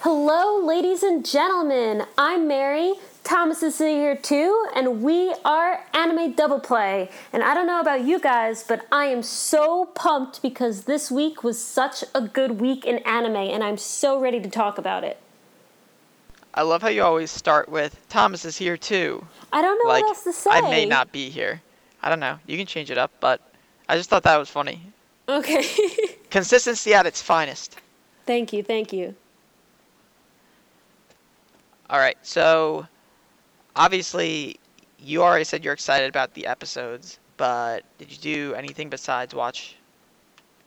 Hello, ladies and gentlemen. I'm Mary. Thomas is sitting here too, and we are Anime Double Play. And I don't know about you guys, but I am so pumped because this week was such a good week in anime, and I'm so ready to talk about it. I love how you always start with Thomas is here too. I don't know like what else to say. I may not be here. I don't know. You can change it up, but I just thought that was funny. Okay. Consistency at its finest. thank you, thank you. All right. So obviously you already said you're excited about the episodes, but did you do anything besides watch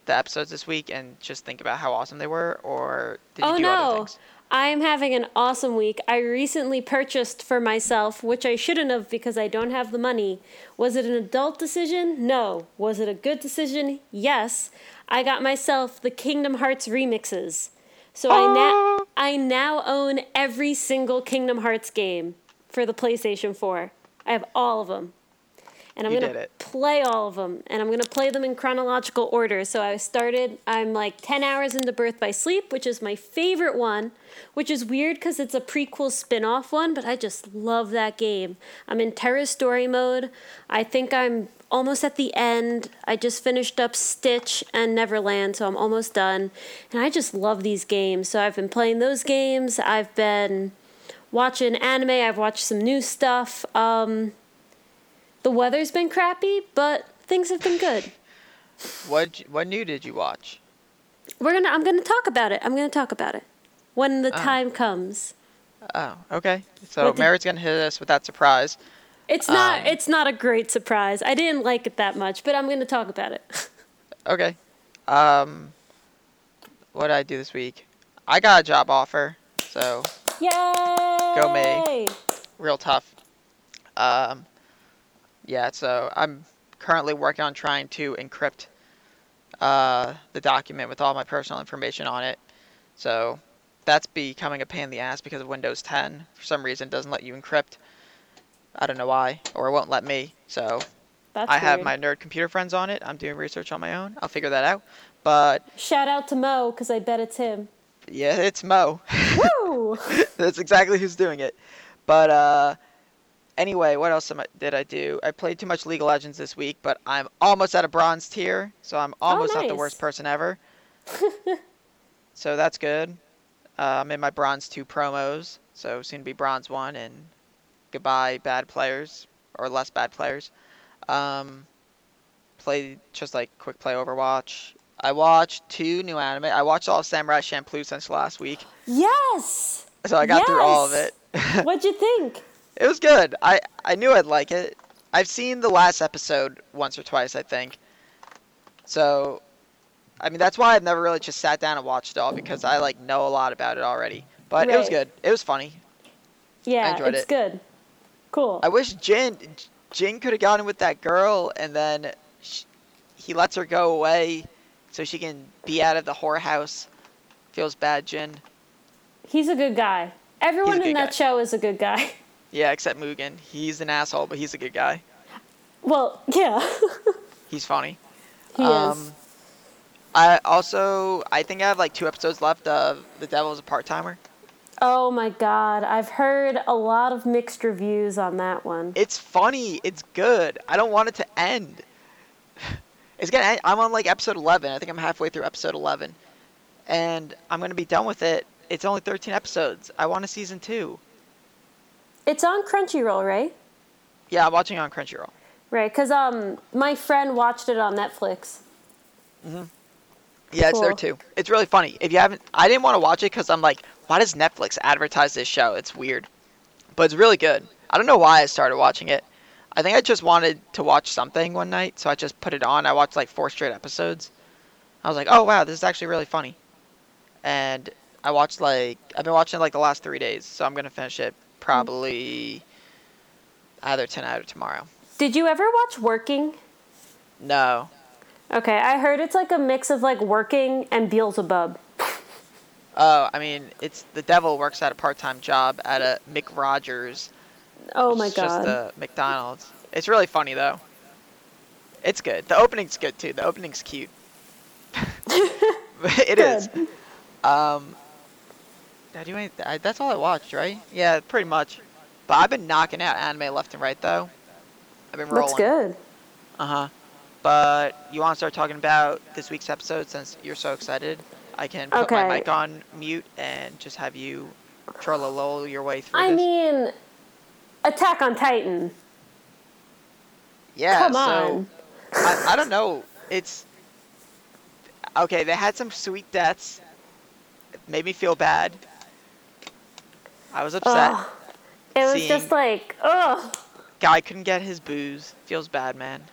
the episodes this week and just think about how awesome they were or did you oh do other no. Things? I'm having an awesome week. I recently purchased for myself, which I shouldn't have because I don't have the money. Was it an adult decision? No. Was it a good decision? Yes. I got myself the Kingdom Hearts remixes. So I now I now own every single Kingdom Hearts game for the PlayStation 4. I have all of them. And I'm You gonna play all of them and I'm going to play them in chronological order. So I started I'm like 10 hours into Birth by Sleep, which is my favorite one, which is weird cuz it's a prequel spin-off one, but I just love that game. I'm in Terra story mode. I think I'm almost at the end. I just finished up Stitch and Neverland, so I'm almost done. And I just love these games. So I've been playing those games. I've been watching anime. I've watched some new stuff. Um the weather's been crappy, but things have been good. What what new did you watch? We're gonna. I'm gonna talk about it. I'm gonna talk about it when the Oh. time comes. Oh, okay. So What Mary's going to hit us with that surprise. It's not. Um, it's not a great surprise. I didn't like it that much, but I'm gonna talk about it. Okay. Um, what did I do this week? I got a job offer, so Yay! Go me. real tough. Um, yeah, so I'm currently working on trying to encrypt uh, the document with all my personal information on it. So that's becoming a pain in the ass because of Windows 10. For some reason, doesn't let you encrypt. I don't know why, or it won't let me. So That's I have my nerd computer friends on it. I'm doing research on my own. I'll figure that out. But Shout out to Mo because I bet it's him. yeah, it's Mo. Woo! That's exactly who's doing it. But uh, anyway, what else am I, did I do? I played too much League of Legends this week, but I'm almost at a bronze tier, so I'm almost not the worst person ever. so that's good. Uh, I'm in my bronze two promos, so soon to be bronze one, and goodbye bad players or less bad players. Um, play just like quick play Overwatch. I watched two new anime. I watched all of Samurai Champloo since last week. yes. So I got through all of it. What'd you think? It was good. I I knew I'd like it. I've seen the last episode once or twice, I think. So, I mean, that's why I've never really just sat down and watched it all because I like know a lot about it already. But it was good. It was funny. Yeah, enjoyed it's it. good. Cool. I wish Jin Jin could have gotten with that girl and then sh he lets her go away so she can be out of the whorehouse. Feels bad, Jin. He's a good guy. Everyone in that guy. show is a good guy. Yeah, except Mugen. He's an asshole, but he's a good guy. Well, yeah. He's funny. he Um, is. I also I think I have like two episodes left of The Devil is a Part Timer. Oh my god, I've heard a lot of mixed reviews on that one. It's funny. It's good. I don't want it to end. It's gonna. End. I'm on like episode 11. I think I'm halfway through episode 11, and I'm gonna be done with it. It's only 13 episodes. I want a season two. It's on Crunchyroll, right? Yeah, I'm watching it on Crunchyroll. Right, because um, my friend watched it on Netflix. hmm Yeah, it's there too. It's really funny. If you haven't, I didn't want to watch it because I'm like, why does Netflix advertise this show? It's weird, but it's really good. I don't know why I started watching it. I think I just wanted to watch something one night, so I just put it on. I watched like four straight episodes. I was like, oh wow, this is actually really funny. And I watched like I've been watching it like the last three days, so I'm gonna finish it probably either tonight or tomorrow. Did you ever watch Working? No, Okay, I heard it's like a mix of like Working and Beelzebub. Oh, I mean, it's the devil works at a part-time job at a Mick Rogers. Oh my it's god. Just a McDonald's. It's really funny though. It's good. The opening's good too. The opening's cute. it is. Um, did I do any, I, that's all I watched, right? Yeah, pretty much. But I've been knocking out anime left and right though. I've been rolling. That's good. Uh huh. But you want to start talking about this week's episode since you're so excited? I can put my mic on mute and just have you trollolol your way through I this. mean, Attack on Titan. yeah. come so on. I, I don't know. It's okay. They had some sweet deaths. It made me feel bad. I was upset. Ugh. It was just like, ugh. Guy couldn't get his booze. Feels bad, man.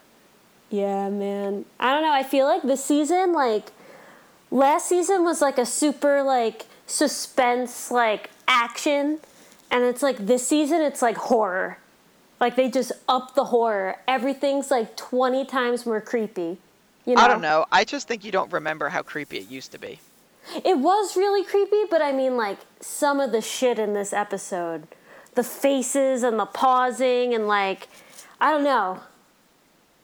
Yeah, man. I don't know. I feel like this season, like, last season was like a super, like, suspense, like, action. And it's like this season, it's like horror. Like, they just up the horror. Everything's like 20 times more creepy. You know? I don't know. I just think you don't remember how creepy it used to be. It was really creepy, but I mean, like, some of the shit in this episode the faces and the pausing, and like, I don't know.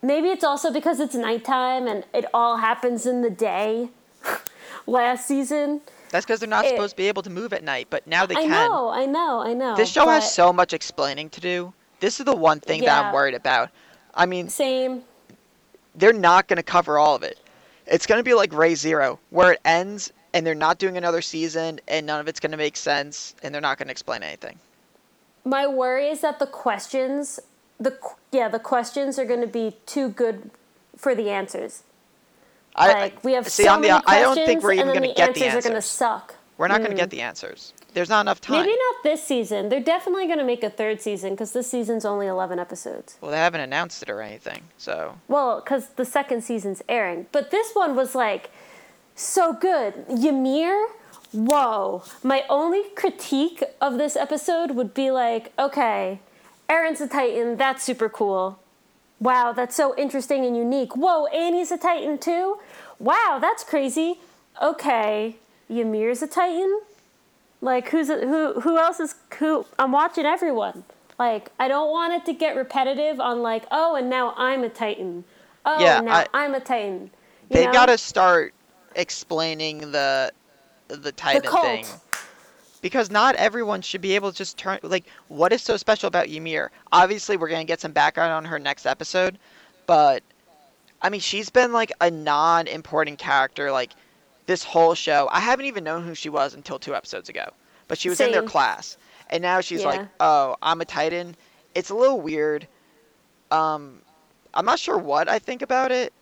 Maybe it's also because it's nighttime and it all happens in the day last season. That's because they're not It- supposed to be able to move at night, but now they I can. I know, I know, I know. This show but has so much explaining to do. This is the one thing that I'm worried about. I mean, Same. they're not going to cover all of it. It's going to be like Re:Zero, where it ends and they're not doing another season and none of it's going to make sense and they're not going to explain anything. My worry is that the questions, the yeah, the questions are going to be too good for the answers. I Like we have see so on the many I questions, don't think we're even going to the get answers the are going to suck. We're not going to mm. get the answers. There's not enough time. Maybe not this season. They're definitely going to make a third season because this season's only 11 episodes. Well, they haven't announced it or anything. So, Well, because the second season's airing, but this one was like so good. Ymir, whoa! My only critique of this episode would be like, okay, Eren's a Titan. That's super cool. Wow, that's so interesting and unique. Whoa, Annie's a Titan too. Wow, that's crazy. Okay, Ymir's a Titan. Like who's a, who? Who else is who? I'm watching everyone. Like I don't want it to get repetitive on like oh and now I'm a Titan. Oh Yeah, now I- am a Titan. You they've know? got to start explaining the the the Titan cult. thing. Because not everyone should be able to just turn like what is so special about Ymir? Obviously we're gonna get some background on her next episode, but I mean she's been like a non important character like this whole show. I haven't even known who she was until two episodes ago. But she was in their class. And now she's like, Oh, I'm a Titan. It's a little weird. Um I'm not sure what I think about it.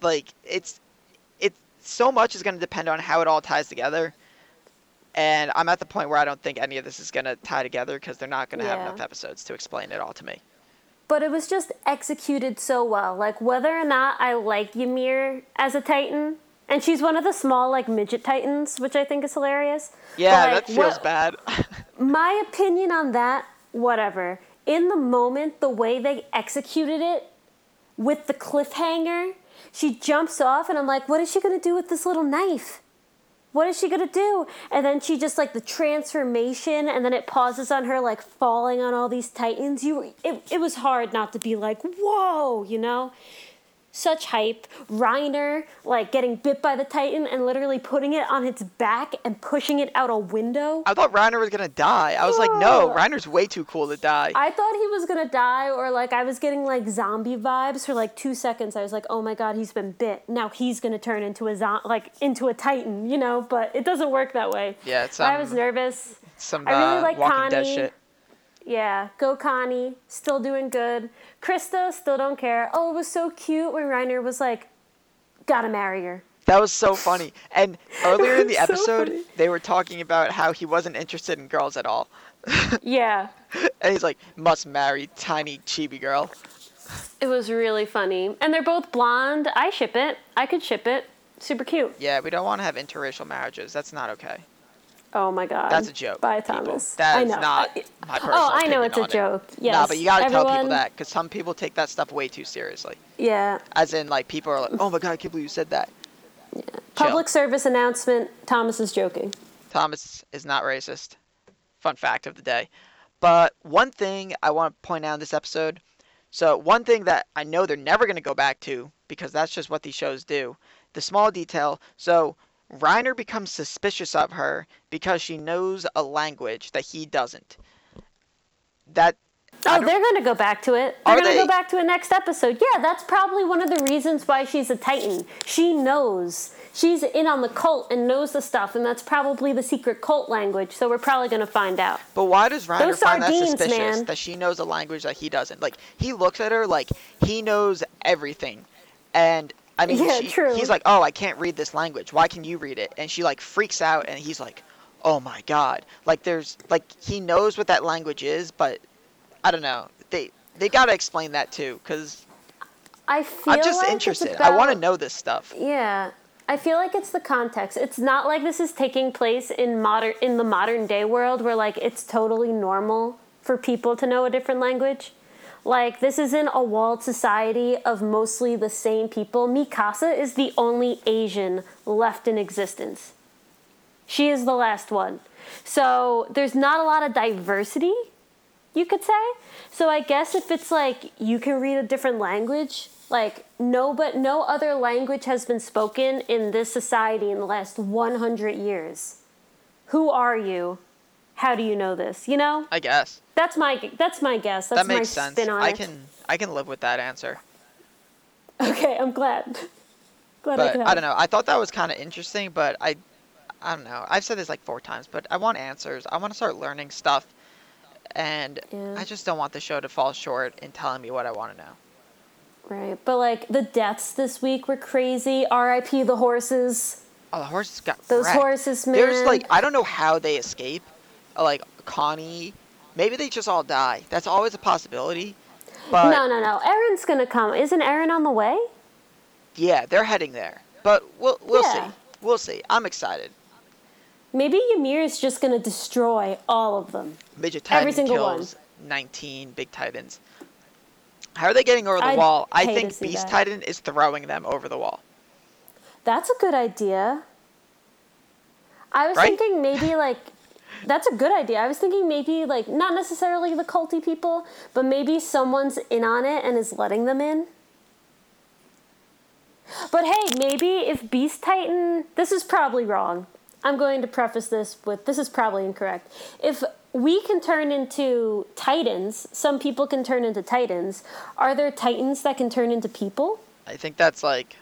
Like it's so much is gonna depend on how it all ties together. And I'm at the point where I don't think any of this is going to tie together because they're not going to have enough episodes to explain it all to me. But it was just executed so well. Like whether or not I like Ymir as a Titan, and she's one of the small like midget Titans, which I think is hilarious. Yeah, But, like, that feels what- bad. my opinion on that, whatever. In the moment, the way they executed it with the cliffhanger, she jumps off, and I'm like, what is she gonna do with this little knife? What is she gonna do? And then she just like the transformation, and then it pauses on her like falling on all these titans. You, it, it was hard not to be like, whoa, you know. Such hype. Reiner like getting bit by the titan and literally putting it on its back and pushing it out a window. I thought Reiner was to die. I was like, no. Reiner's way too cool to die. I thought he was gonna die, or like I was getting like zombie vibes for like two seconds. I was like, oh my god, he's been bit. Now he's gonna turn into a zo- like into a titan, you know. But it doesn't work that way. Yeah, it's, I was um, nervous. Some I really uh, like Walking Dead Connie. shit. Yeah, go Connie, still doing good. Krista, still don't care. Oh, it was so cute when Reiner was like, gotta marry her. That was so funny. And earlier in the was so episode, they were talking about how he wasn't interested in girls at all. Yeah, And he's like, must marry tiny chibi girl. it was really funny. And they're both blonde. I ship it. I could ship it. Super cute. Yeah, we don't want to have interracial marriages. That's not okay. Oh my god. That's a joke. People. Thomas. That I is not my oh, personal Oh, I know it's a on it. joke. Yes. Nah, but you gotta tell people that because some people take that stuff way too seriously. Yeah. As in, like, people are like, "Oh my god, I can't believe you said that." Chill. Public service announcement. Thomas is joking. Thomas is not racist. Fun fact of the day. But one thing I want to point out in this episode. So one thing that I know they're never going to go back to because that's just what these shows do. The small detail. So Reiner becomes suspicious of her because she knows a language that he doesn't. That Oh, they're going to go back to it. They're going to they? go back to it next episode. Yeah, that's probably one of the reasons why she's a Titan. She knows. She's in on the cult and knows the stuff, and that's probably the secret cult language. So we're probably going to find out. But why does Reiner Those find that suspicious man. that she knows a language that he doesn't? Like he looks at her like he knows everything, and I mean, Yeah, she- true. he's like, "Oh, I can't read this language. Why can you read it?" And she like freaks out, and he's like, "Oh my god!" Like there's like he knows what that language is, but I don't know. They they gotta explain that too, because I feel I'm just like interested. I want to know this stuff. Yeah. I feel like it's the context. It's not like this is taking place in modern in the modern day world where like it's totally normal for people to know a different language. Like this isn't a walled society of mostly the same people. Mikasa is the only Asian left in existence. She is the last one. So there's not a lot of diversity, you could say. So I guess if it's like you can read a different language, like no but no other language has been spoken in this society in the last 100 years. Who are you? How do you know this? You know? I guess That's my that's my guess. That's that makes sense. I it. can I can live with that answer. Okay, I'm glad. glad I but could I don't know. I thought that was kind of interesting, but I, I don't know. I've said this like four times, but I want answers. I want to start learning stuff, and Yeah. I just don't want the show to fall short in telling me what I want to know. Right. But like the deaths this week were crazy. R.I.P. the horses. Oh, the horses got Those wrecked. horses, man. There's like I don't know how they escape. Like Connie, maybe they just all die. That's always a possibility. But no, no, no. Eren's gonna come. Isn't Aaron on the way? yeah, they're heading there. But we'll we'll Yeah. see. We'll see. I'm excited. Maybe Ymir is just gonna destroy all of them. Midget Every Titan single one. 19 big titans. How are they getting over the I'd wall? I think Beast that. Titan is throwing them over the wall. That's a good idea. I was Right? thinking maybe like that's a good idea. I was thinking maybe like not necessarily the culty people, but maybe someone's in on it and is letting them in. But hey, maybe if Beast Titan, this is probably wrong. I'm going to preface this with this is probably incorrect. If we can turn into titans, some people can turn into titans. Are there titans that can turn into people I think that's like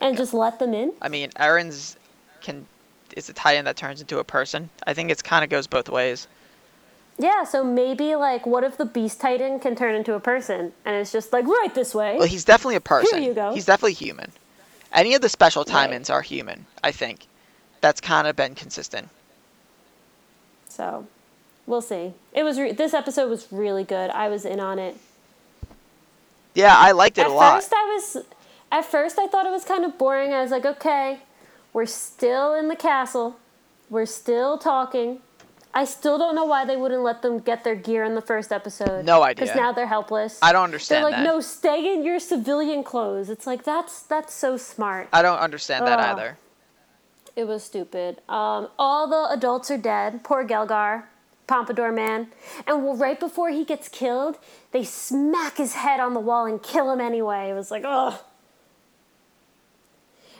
and just let them in? I mean, Eren's can is a Titan that turns into a person. I think it's kind of goes both ways. Yeah, so maybe like what if the Beast Titan can turn into a person and it's just like right this way? Well, he's definitely a person. Here you go. He's definitely human. Any of the special Right. Titans are human. I think that's kind of been consistent. So, we'll see. It was re- this episode was really good. I was in on it. Yeah, I liked it at a lot. At first I was at first I thought it was kind of boring. I was like, "Okay, we're still in the castle. We're still talking." I still don't know why they wouldn't let them get their gear in the first episode. No idea. Because now they're helpless. I don't understand. They're like, that. "No, stay in your civilian clothes." It's like that's that's so smart. I don't understand that Ugh. either. It was stupid. Um, all the adults are dead. Poor Gelgar, Pompadour man. And well, right before he gets killed, they smack his head on the wall and kill him anyway. It was like, ugh.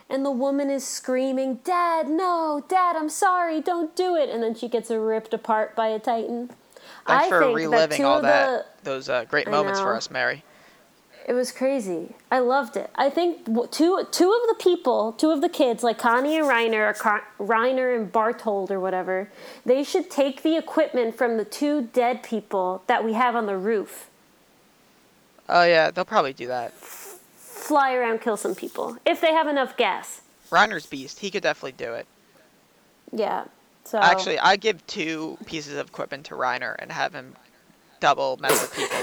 And the woman is screaming, Dad, no, Dad, I'm sorry, don't do it. And then she gets ripped apart by a Titan. Thanks I for think that reliving two all that those uh, great moments for us, Mary. It was crazy. I loved it. I think two two of the people, two of the kids, like Connie and Reiner, or Car- Reiner and Bertholdt or whatever, they should take the equipment from the two dead people that we have on the roof, Oh yeah, they'll probably do that. Fly around, kill some people if they have enough gas. Reiner's beast. He could definitely do it. Yeah. So Actually, I'd give two pieces of equipment to Reiner and have him double mess with people.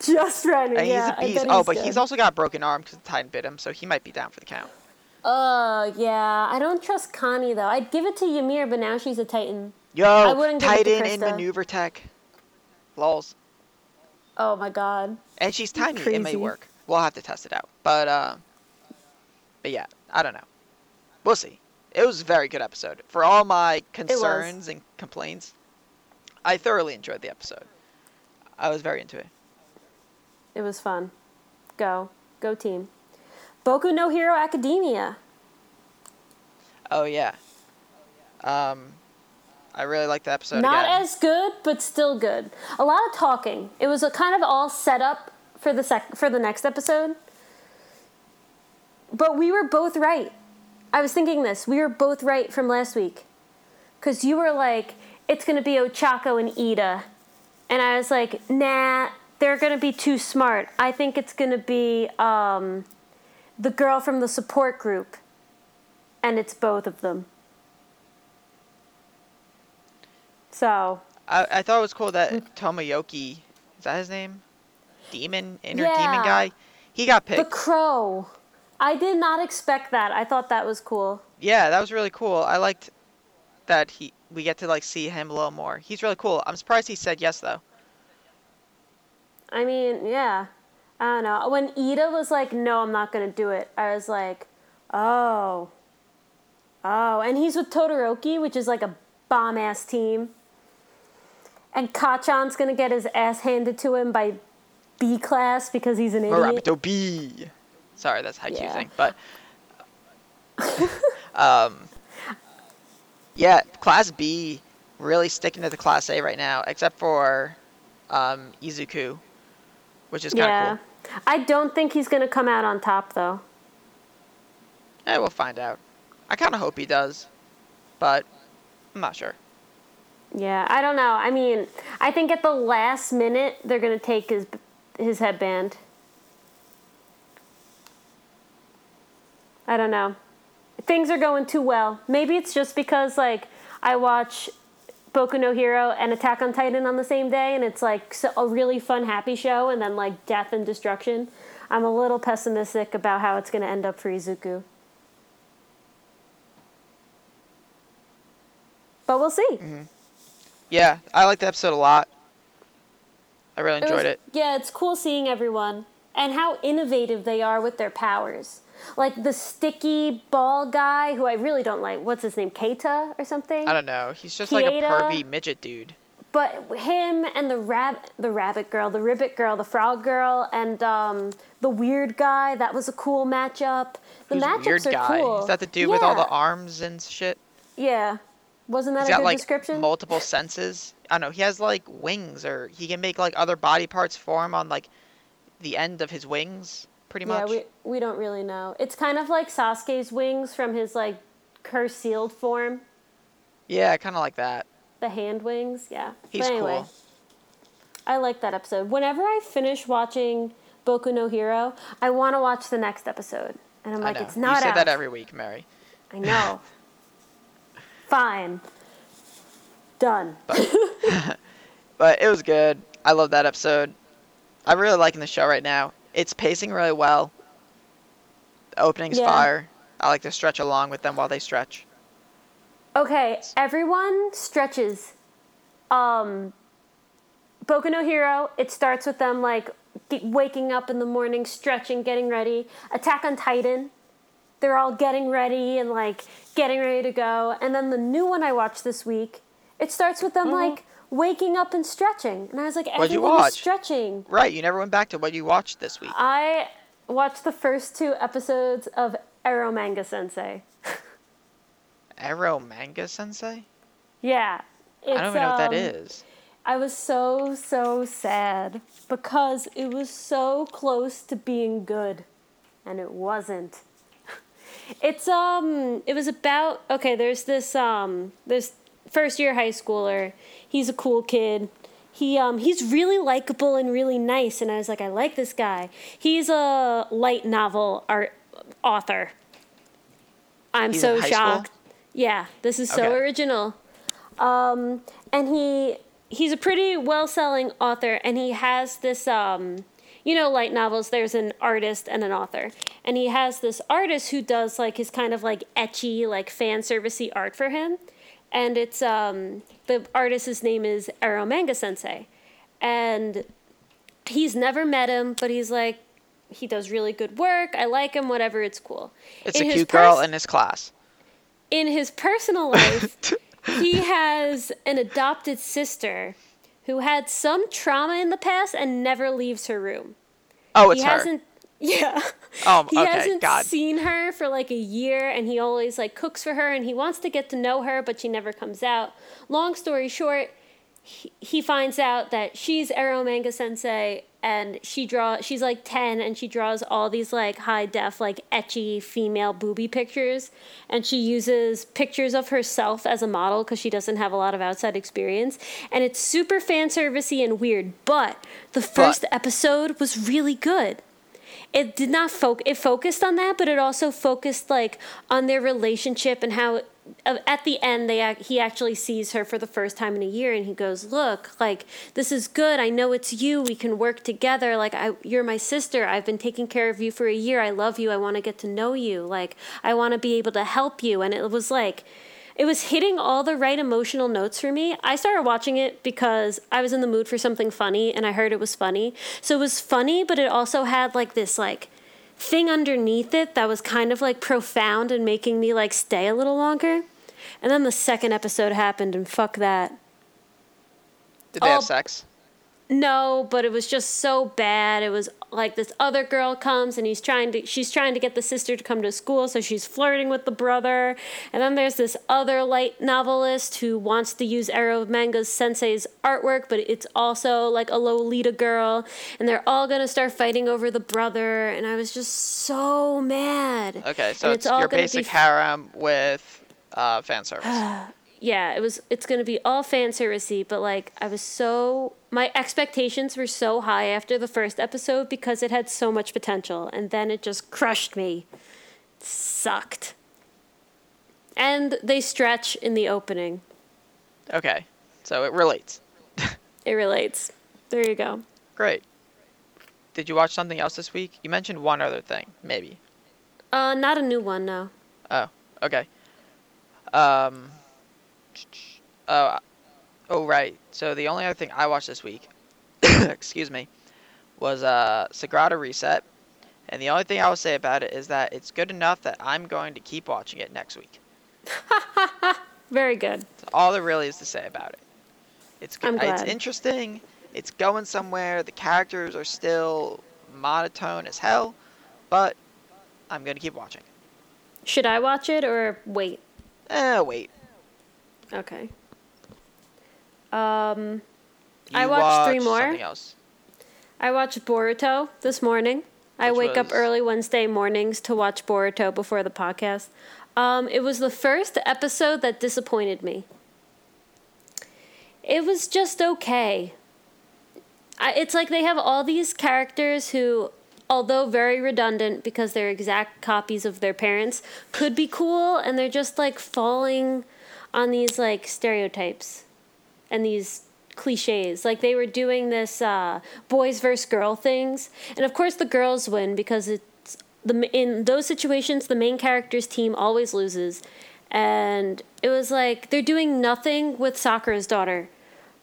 just Reiner. And yeah, he's a I beast. Oh, but good. he's also got a broken arm because the Titan bit him, so he might be down for the count. Uh, yeah. I don't trust Connie though. I'd give it to Ymir, but now she's a Titan. Yo, wouldn't give Titan in maneuver tech. Lols. Oh my god. And she's tiny. It may work. We'll have to test it out. But uh, but yeah, I don't know. we'll see. It was a very good episode. For all my concerns and complaints, I thoroughly enjoyed the episode. I was very into it. It was fun. Go. Go team. Boku no Hero Academia. Oh yeah. Um, I really liked the episode. Not again. as good, but still good. A lot of talking. It was a kind of all set up for the sec- for the next episode. But we were both right. I was thinking this. We were both right from last week. Cuz you were like it's to be Ochako and Iida. And I was like, "Nah, they're to be too smart. I think it's to be um, the girl from the support group." And it's both of them. So, I, I thought it was cool that Tomoyoki, is that his name? Demon, inner demon guy. He got picked. The crow. I did not expect that. I thought that was cool. yeah, that was really cool. I liked that he we get to like see him a little more. He's really cool. I'm surprised he said yes though. I mean, yeah. I don't know. When Iida was like, "No, I'm not gonna do it," I was like, "Oh, oh." And he's with Todoroki, which is like a bomb ass team. And Kacchan's gonna get his ass handed to him by B class because he's an idiot. Muramoto B. Sorry, that's haiku Yeah. thing, but um, yeah, Class B really sticking to the Class A right now, except for um, Izuku, which is kind of Yeah. cool. I don't think he's gonna come out on top though. Yeah, we'll find out. I kind of hope he does, but I'm not sure. Yeah, I don't know. I mean, I think at the last minute they're gonna take his his headband. I don't know. Things are going too well. Maybe it's just because like I watch Boku no Hero and Attack on Titan on the same day, and it's like a really fun, happy show, and then like death and destruction. I'm a little pessimistic about how it's gonna end up for Izuku. But we'll see. Mm-hmm. Yeah, I liked the episode a lot. I really It was- enjoyed it. Yeah, it's cool seeing everyone and how innovative they are with their powers. Like the sticky ball guy, who I really don't like. What's his name? Keita or something? I don't know. He's just like a pervy midget dude. But him and the rab, the rabbit girl, the ribbit girl, the frog girl, and um, the weird guy. That was a cool matchup. The Who's matchups weird are guy? cool. Is that the dude with all the arms and shit? Yeah. Wasn't that He's a got good like description? multiple senses. I don't know. He has like wings, or he can make like other body parts form on like the end of his wings, pretty much. yeah, we we don't really know. It's kind of like Sasuke's wings from his like curse sealed form. Yeah, kind of like that. The hand wings, yeah. He's but anyway, cool. I like that episode. Whenever I finish watching Boku no Hero, I want to watch the next episode, and I'm like, it's not you say out. that every week, Mary. I know. Fine. Done. But it was good. I love that episode. I'm really liking the show right now. It's pacing really well. The opening's Yeah. fire. I like to stretch along with them while they stretch. Okay, everyone stretches. Um, Boku no Hero, it starts with them like waking up in the morning, stretching, getting ready. Attack on Titan, they're all getting ready and like getting ready to go. And then the new one I watched this week, it starts with them like waking up and stretching. And I was like, Mm-hmm. What'd you is watch? stretching. Right, you never went back to what you watched this week. I watched the first two episodes of Ero Manga Sensei. Ero Manga Sensei? Yeah. It's, I don't even know what that um. I was so, so sad because it was so close to being good and it wasn't. It's um it was about okay, there's this um this first year high schooler. He's a cool kid. He um he's really likable and really nice and I was like I like this guy. He's a light novel art author. I'm He's so high school? shocked. Yeah, this is so Okay. original. Um, and he he's a pretty well selling author, and he has this um, you know, light novels. There's an artist and an author, and he has this artist who does like his kind of like ecchi, like fan servicey art for him, and it's um, the artist's name is Ero Manga Sensei, and he's never met him, but he's like. He does really good work. I like him. Whatever, it's cool. It's In a his cute girl in his class. in his personal life, he has an adopted sister who had some trauma in the past and never leaves her room. Oh, it's he her. hasn't yeah. Um, he okay, hasn't God. seen her for like a year and he always like cooks for her and he wants to get to know her but she never comes out. Long story short, he, he finds out that she's Ero Manga Sensei and she draw she's like 10 and she draws all these like high def like ecchi female booby pictures. And she uses pictures of herself as a model cuz she doesn't have a lot of outside experience. And it's super fan servicey and weird but the first episode was really good it did not focus it focused on that but it also focused like on their relationship and how uh, at the end they he actually sees her for the first time in a year and he goes look like this is good. I know it's you. We can work together. Like I, you're my sister. I've been taking care of you for a year. I love you. I want to get to know you. Like i want to be able to help you. And it was like it was hitting all the right emotional notes for me. I started watching it because I was in the mood for something funny and I heard it was funny. So it was funny, but it also had like this like thing underneath it that was kind of like profound and making me like stay a little longer. And then the second episode happened and fuck that. Did they have sex? No, but it was just so bad. It was like this other girl comes and he's trying to she's trying to get the sister to come to school, so she's flirting with the brother. And then there's this other light novelist who wants to use Ero Manga's sensei's artwork, but it's also like a Lolita girl, and they're all gonna start fighting over the brother, and I was just so mad. Okay, so And it's, all your basic be harem with uh, fan service. yeah, it was it's gonna be all fan servicey, but like I was so my expectations were so high after the first episode because it had so much potential and then it just crushed me. sucked. And they stretch in the opening. okay, so it relates. It relates. There you go. Great. Did you watch something else this week? You mentioned one other thing, maybe. Uh not a new one, no. Oh, okay. Um. Oh, oh right. So the only other thing I watched this week, excuse me, was uh Sagrada Reset, and the only thing I will say about it is that it's good enough that I'm going to keep watching it next week. Very good. That's all there really is to say about it. It's good. It's interesting. It's going somewhere. The characters are still monotone as hell, but I'm gonna keep watching. Should I watch it or wait? Eh, wait. Okay. Um You I watched three more. Something else. I watched Boruto this morning. I Which wake up early Wednesday mornings to watch Boruto before the podcast. Um, it was the first episode that disappointed me. It was just okay. I, it's like they have all these characters who, although very redundant because they're exact copies of their parents, could be cool, and they're just like falling on these like stereotypes and these cliches. Like they were doing this uh, boys versus girl things, and of course the girls win because it's the in those situations the main character's team always loses, and it was like they're doing nothing with Sakura's daughter.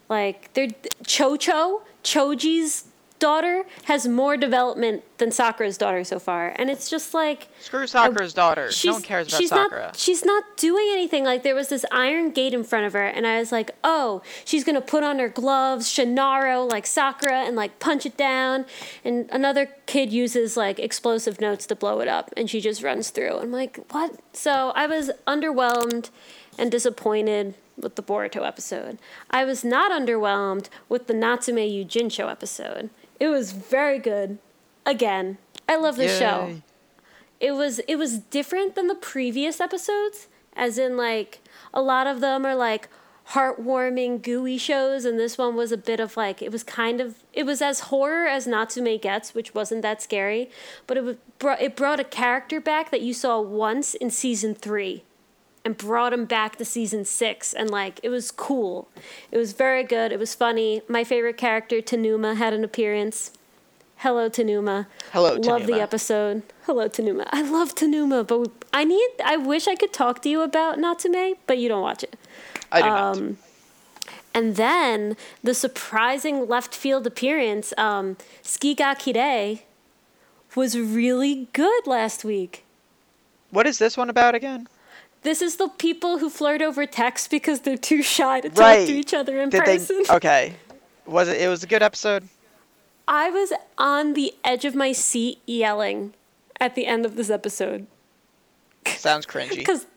Like they're Cho Cho Choji's daughter has more development than Sakura's daughter so far, and it's just like Screw Sakura's daughter. No one cares about she's Sakura. Not, she's not doing anything. Like there was this iron gate in front of her, and I was like, oh, she's gonna put on her gloves, Shannaro, like Sakura, and like punch it down. And another kid uses like explosive notes to blow it up, and she just runs through. I'm like, what? So I was underwhelmed and disappointed with the Boruto episode. I was not underwhelmed with the Natsume Yujincho episode. It was very good. Again, I love this show. It was it was different than the previous episodes as in like a lot of them are like heartwarming gooey shows and this one was a bit of like it was kind of it was as horror as Natsume gets which wasn't that scary but it was brought it brought a character back that you saw once in season 3 and brought him back to season 6 and like it was cool it was very good it was funny my favorite character Tanuma had an appearance hello Tanuma Hello, Love the episode. Hello, Tanuma. I love Tanuma, but we, I need. I wish I could talk to you about Natsume, but you don't watch it. I do not. Um, And then the surprising left field appearance, um, Skiga was really good last week. What is this one about again? This is the people who flirt over text because they're too shy to talk right. to each other in Did person. they? Okay. Was it? It was a good episode. I was on the edge of my seat yelling at the end of this episode Sounds cringy. because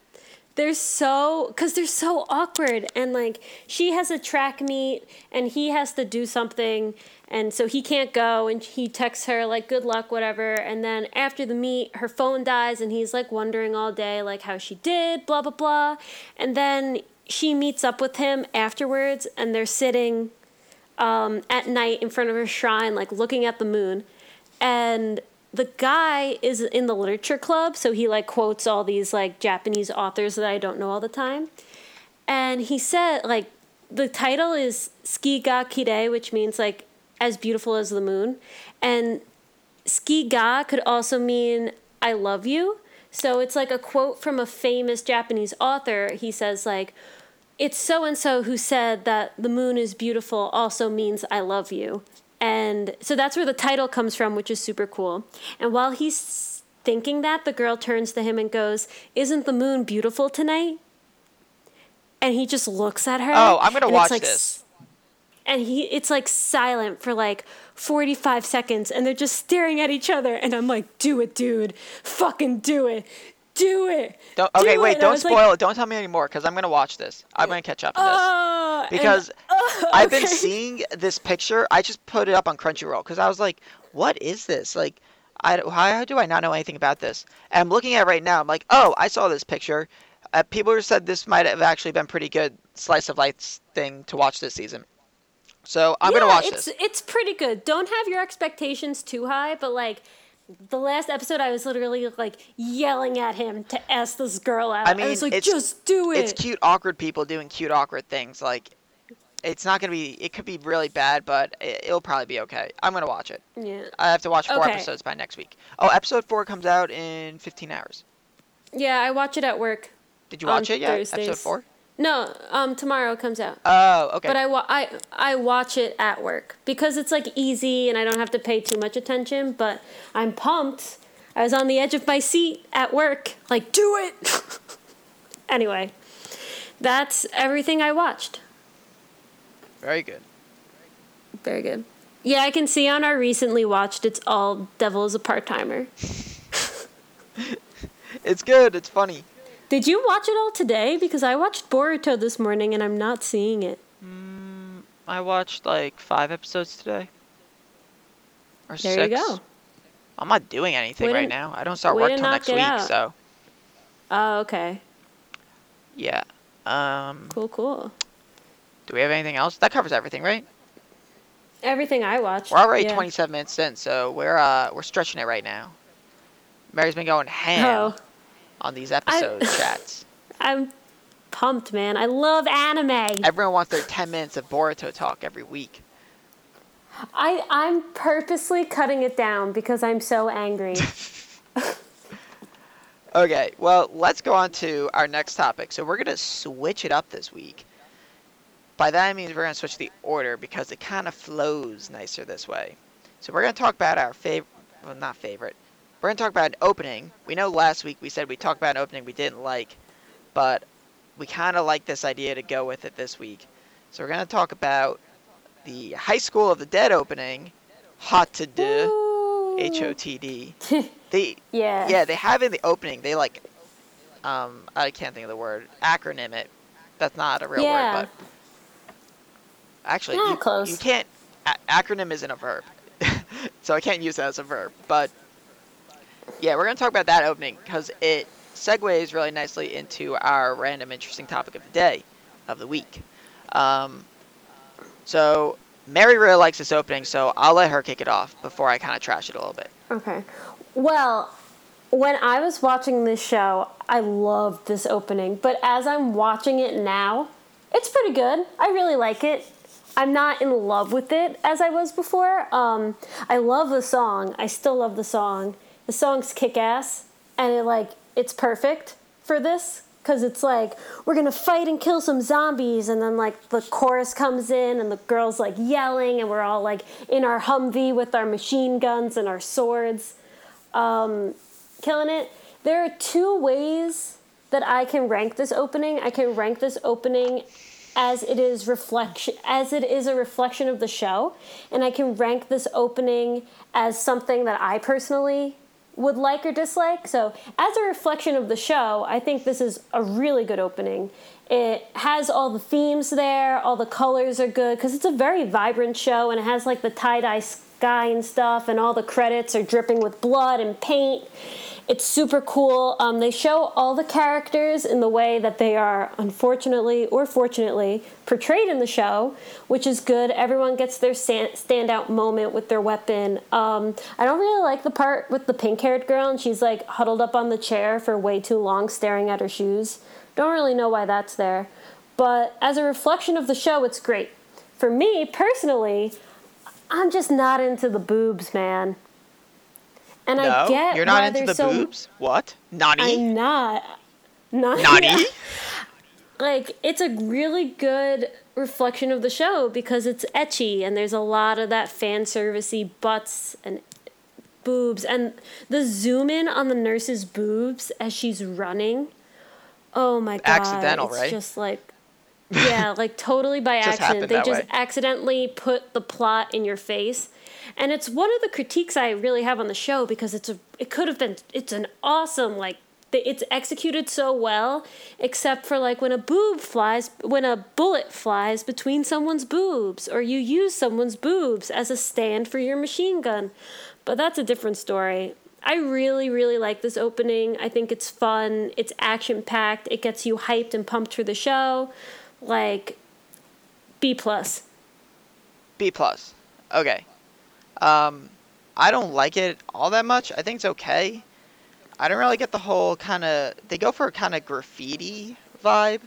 they're so because they're so awkward and like she has a track meet and he has to do something and so he can't go and he texts her like good luck whatever and then after the meet her phone dies and he's like wondering all day like how she did blah blah blah and then she meets up with him afterwards and they're sitting um, at night in front of her shrine like looking at the moon and the guy is in the literature club so he like quotes all these like japanese authors that i don't know all the time. And he said like the title is tsuki ga kirei which means like as beautiful as the moon. And ski ga could also mean i love you. So it's like a quote from a famous japanese author. He says like it's so and so who said that the moon is beautiful also means I love you. And so that's where the title comes from, which is super cool. And while he's thinking that, the girl turns to him and goes, Isn't the moon beautiful tonight? And he just looks at her. Oh, I'm gonna and it's watch like this. And he it's like silent for like 45 seconds and they're just staring at each other and I'm like, "Do it, dude. Fucking do it. Do it." Don't, okay, it." wait. And I Don't was like, spoil it. Don't tell me anymore because I'm gonna watch this. I'm gonna catch up on this. "Oh," and- because oh, I've been seeing this picture. I just put it up on Crunchyroll because I was like, "What is this? Like, I how do I not know anything about this?" And I'm looking at it right now. I'm like, "Oh, I saw this picture." Uh, people said this might have actually been pretty good slice of life thing to watch this season. So I'm gonna watch it's, this. It's pretty good. Don't have your expectations too high, but like the last episode, I was literally like yelling at him to ask this girl out. I mean, was like, it's- just do it. It's cute, awkward people doing cute, awkward things. Like, it's not gonna be. It could be really bad, but it, it'll probably be okay. I'm gonna watch it. Yeah. I have to watch four Okay. episodes by next week. Oh, episode four comes out in 15 hours. Yeah, I watch it at work. Did you watch it yet? Episode Thursdays. four. No, um, tomorrow it comes out. Oh, okay. But I, wa- I I watch it at work because it's like easy and I don't have to pay too much attention. But I'm pumped. I was on the edge of my seat at work, like do it. anyway, that's everything I watched. Very good. Very good. Yeah, I can see on our recently watched. It's all Devil's a part timer. It's good. It's funny. Did you watch it all today? Because I watched Boruto this morning and I'm not seeing it. I watched like five episodes today. Or There six. you go. I'm not doing anything Way to- right now. I don't start work till next week, out. so Oh, okay. yeah. Um, Cool, cool. do we have anything else? That covers everything, right? Everything I watched. We're already yeah. 27 minutes in, so we're uh we're stretching it right now. Mary's been going ham Oh, on these episode chats. I'm pumped, man. I love anime. Everyone wants their 10 minutes of Boruto talk every week. I I'm purposely cutting it down because I'm so angry. Okay, well, let's go on to our next topic. So we're gonna switch it up this week. By that I mean we're gonna switch the order because it kind of flows nicer this way. So we're gonna talk about our favorite, well, not favorite. We're gonna talk about an opening. We know last week we said we talked about an opening we didn't like, but we kind of like this idea to go with it this week. So we're gonna talk about the High School of the Dead opening, Hot to Do. H O T D. They yeah. yeah, they have in the opening. They like, um, I can't think of the word. Acronym it. That's not a real Yeah. word, but actually, you, you can't. A- acronym isn't a verb, so I can't use that as a verb. But yeah, we're gonna talk about that opening because it segues really nicely into our random interesting topic of the day, of the week. Um, so Mary really likes this opening, so I'll let her kick it off before I kind of trash it a little bit. Okay. Well, when I was watching this show, I loved this opening, but as I'm watching it now, it's pretty good. I really like it. I'm not in love with it as I was before. Um, I love the song. I still love the song. The song's kick ass, and it like it's perfect for this because it's like we're gonna fight and kill some zombies, and then like the chorus comes in, and the girls like yelling, and we're all like in our Humvee with our machine guns and our swords, um, killing it. There are two ways that I can rank this opening. I can rank this opening as it is reflection as it is a reflection of the show and I can rank this opening as something that I personally would like or dislike. So, as a reflection of the show, I think this is a really good opening. It has all the themes there, all the colors are good because it's a very vibrant show and it has like the tie dye sky and stuff, and all the credits are dripping with blood and paint. It's super cool. Um, they show all the characters in the way that they are, unfortunately or fortunately, portrayed in the show, which is good. Everyone gets their stand- standout moment with their weapon. Um, I don't really like the part with the pink haired girl, and she's like huddled up on the chair for way too long, staring at her shoes. Don't really know why that's there. But as a reflection of the show, it's great. For me personally, I'm just not into the boobs, man. And no, I get you're not into the so, boobs. What? Nani? I'm not. Nani? like it's a really good reflection of the show because it's ecchi and there's a lot of that fan servicey butts and boobs and the zoom in on the nurse's boobs as she's running. Oh my god! Accidental, it's right? Just like yeah, like totally by accident. They just way. accidentally put the plot in your face. And it's one of the critiques I really have on the show because it's a it could have been it's an awesome like it's executed so well except for like when a boob flies when a bullet flies between someone's boobs or you use someone's boobs as a stand for your machine gun. But that's a different story. I really, really like this opening. I think it's fun. It's action packed. It gets you hyped and pumped for the show. Like B plus. B plus. Okay. Um, I don't like it all that much. I think it's okay. I don't really get the whole kind of. They go for a kind of graffiti vibe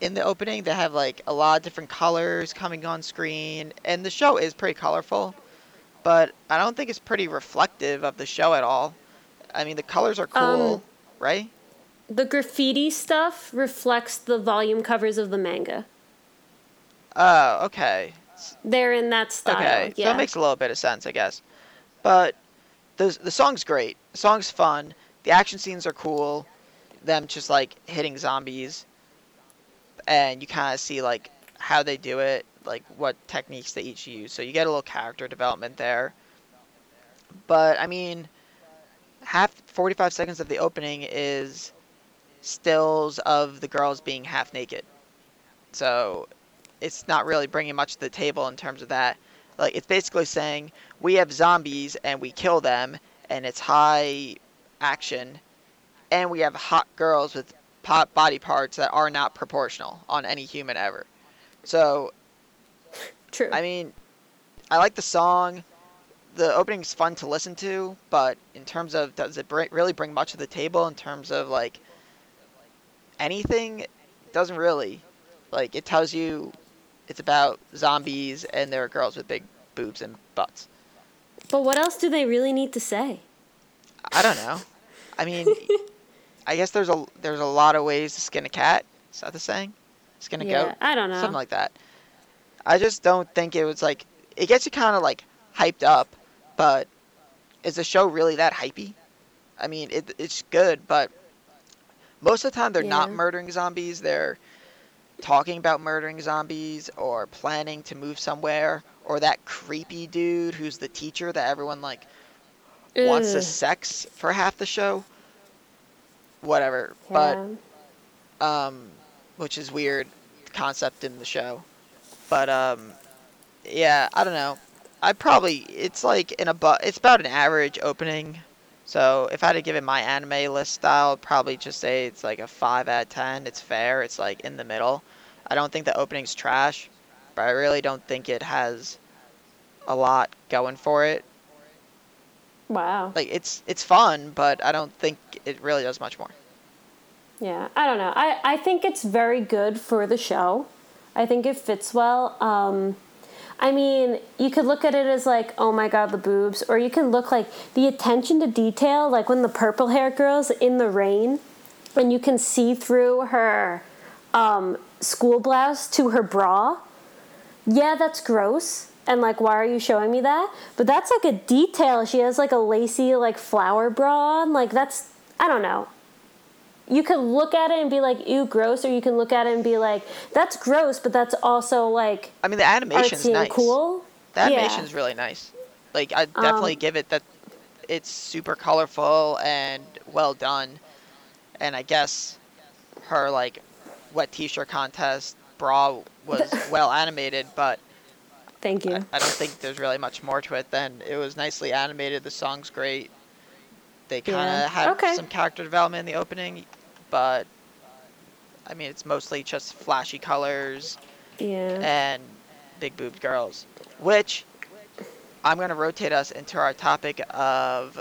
in the opening. They have like a lot of different colors coming on screen, and the show is pretty colorful. But I don't think it's pretty reflective of the show at all. I mean, the colors are cool, Um, right? The graffiti stuff reflects the volume covers of the manga. Oh, okay. They're in that style. Okay, yeah. that makes a little bit of sense, I guess. But the the song's great. The song's fun. The action scenes are cool. Them just like hitting zombies, and you kind of see like how they do it, like what techniques they each use. So you get a little character development there. But I mean, half 45 seconds of the opening is stills of the girls being half naked. So it's not really bringing much to the table in terms of that. Like it's basically saying we have zombies and we kill them, and it's high action, and we have hot girls with pot body parts that are not proportional on any human ever. So True. I mean, I like the song. The opening's fun to listen to, but in terms of does it bring, really bring much to the table in terms of like anything? It doesn't really. Like it tells you it's about zombies and there are girls with big boobs and butts. but what else do they really need to say? I don't know. I mean, I guess there's a there's a lot of ways to skin a cat. Is that the saying? Skin a yeah, goat. I don't know. something like that. I just don't think it was like it gets you kind of like hyped up, but is the show really that hypey? I mean, it, it's good, but most of the time they're not murdering zombies. They're talking about murdering zombies or planning to move somewhere, or that creepy dude who's the teacher that everyone like wants to sex for half the show. Whatever, yeah. but um, which is weird concept in the show. But um, yeah, I don't know. I probably it's like in a bu- it's about an average opening. So if I had to give it my anime list style, I'd probably just say it's like a five out of ten. It's fair. It's like in the middle. I don't think the opening's trash, but I really don't think it has a lot going for it. Wow. Like it's it's fun, but I don't think it really does much more. Yeah, I don't know. I, I think it's very good for the show. I think it fits well. Um, I mean, you could look at it as like, oh my god, the boobs, or you can look like the attention to detail, like when the purple hair girl's in the rain, and you can see through her um, school blouse to her bra. Yeah, that's gross. And like, why are you showing me that? But that's like a detail. She has like a lacy like flower bra on. Like that's I don't know. You could look at it and be like, ew, gross, or you can look at it and be like, that's gross, but that's also like I mean, the animation's nice. cool. The Yeah. animation's really nice. Like I definitely Um, give it that it's super colorful and well done. And I guess her like wet t-shirt contest bra was well animated, but Thank you. I, I don't think there's really much more to it than it was nicely animated. The song's great. They kind of Yeah. had Okay. some character development in the opening, but I mean it's mostly just flashy colors yeah. and big boobed girls. Which I'm gonna rotate us into our topic of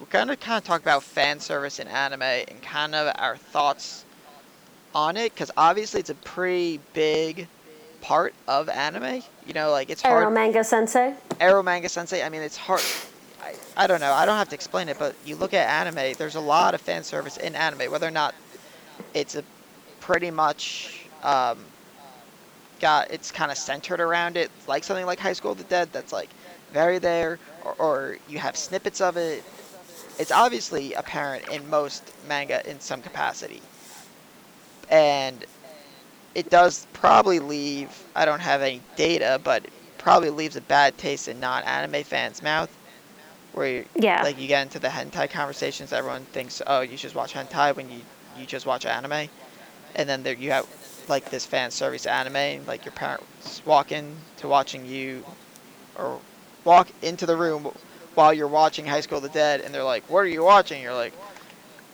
we're gonna kind of talk about fan service in anime and kind of our thoughts on it, because obviously it's a pretty big part of anime. You know, like it's Ero hard. Manga Sensei. Ero Manga Sensei. I mean, it's hard. I, I don't know. I don't have to explain it, but you look at anime. There's a lot of fan service in anime, whether or not it's a pretty much um, got it's kind of centered around it, like something like High School of the Dead. That's like very there, or, or you have snippets of it. It's obviously apparent in most manga in some capacity, and it does probably leave. I don't have any data, but it probably leaves a bad taste in non-anime fans' mouth. Where you, Yeah. like you get into the hentai conversations, everyone thinks, oh, you should watch hentai when you you just watch anime, and then there you have like this fan service anime, like your parents walk in to watching you, or walk into the room while you're watching High School of the Dead, and they're like, "What are you watching?" You're like,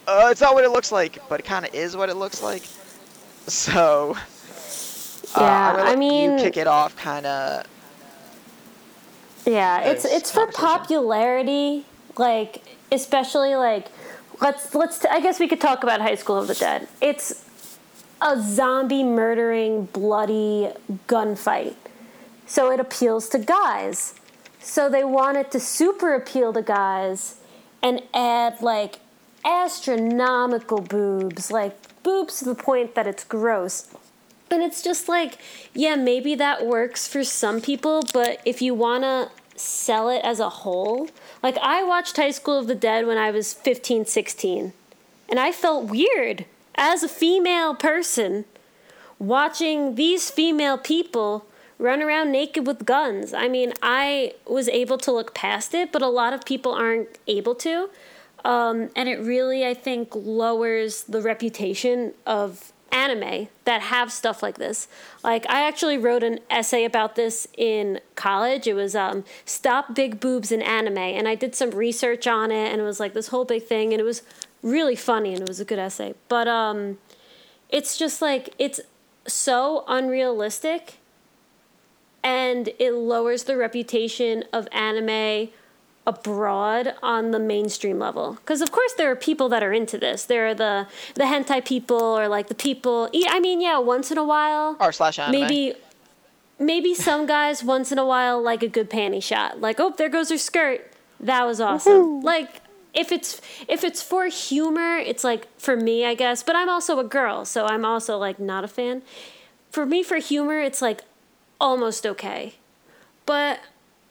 "Uh, it's not what it looks like, but it kind of is what it looks like." So, uh, Yeah, I'm gonna I mean- you kick it off, kind of. Yeah, it's it's for popularity, like especially like let's let's I guess we could talk about High School of the Dead. It's a zombie murdering bloody gunfight. So it appeals to guys. So they wanted to super appeal to guys and add like astronomical boobs, like boobs to the point that it's gross. And it's just like, yeah, maybe that works for some people, but if you want to sell it as a whole, like I watched High School of the Dead when I was 15, 16, and I felt weird as a female person watching these female people run around naked with guns. I mean, I was able to look past it, but a lot of people aren't able to. Um, and it really, I think, lowers the reputation of anime that have stuff like this. Like, I actually wrote an essay about this in college. It was um, Stop Big Boobs in Anime. And I did some research on it, and it was like this whole big thing. And it was really funny, and it was a good essay. But um, it's just like, it's so unrealistic and it lowers the reputation of anime abroad on the mainstream level. Because of course there are people that are into this. There are the the hentai people or like the people i mean yeah once in a while or slash anime. maybe maybe some guys once in a while like a good panty shot. Like oh there goes her skirt. That was awesome. Like if it's if it's for humor it's like for me i guess. But i'm also a girl so i'm also like not a fan. For me for humor it's like almost okay. But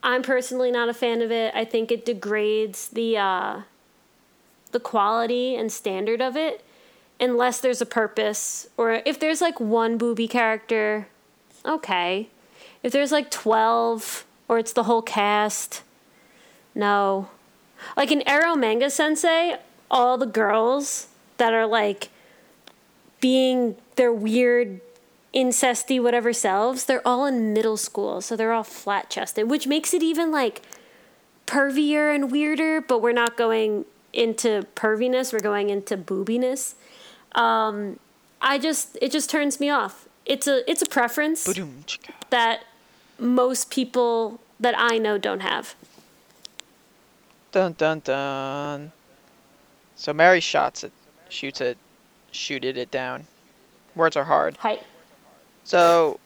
i'm personally not a fan of it. I think it degrades the uh the quality and standard of it unless there's a purpose or if there's like one booby character okay. If there's like 12 or it's the whole cast no. Like in Ero Manga Sensei all the girls that are like being their weird incesty whatever selves they're all in middle school so they're all flat chested which makes it even like pervier and weirder but we're not going into perviness we're going into boobiness um, i just it just turns me off it's a it's a preference that most people that i know don't have Dun dun dun. So Mary shots it, shoots it, shooted it down. Words are hard. Height. So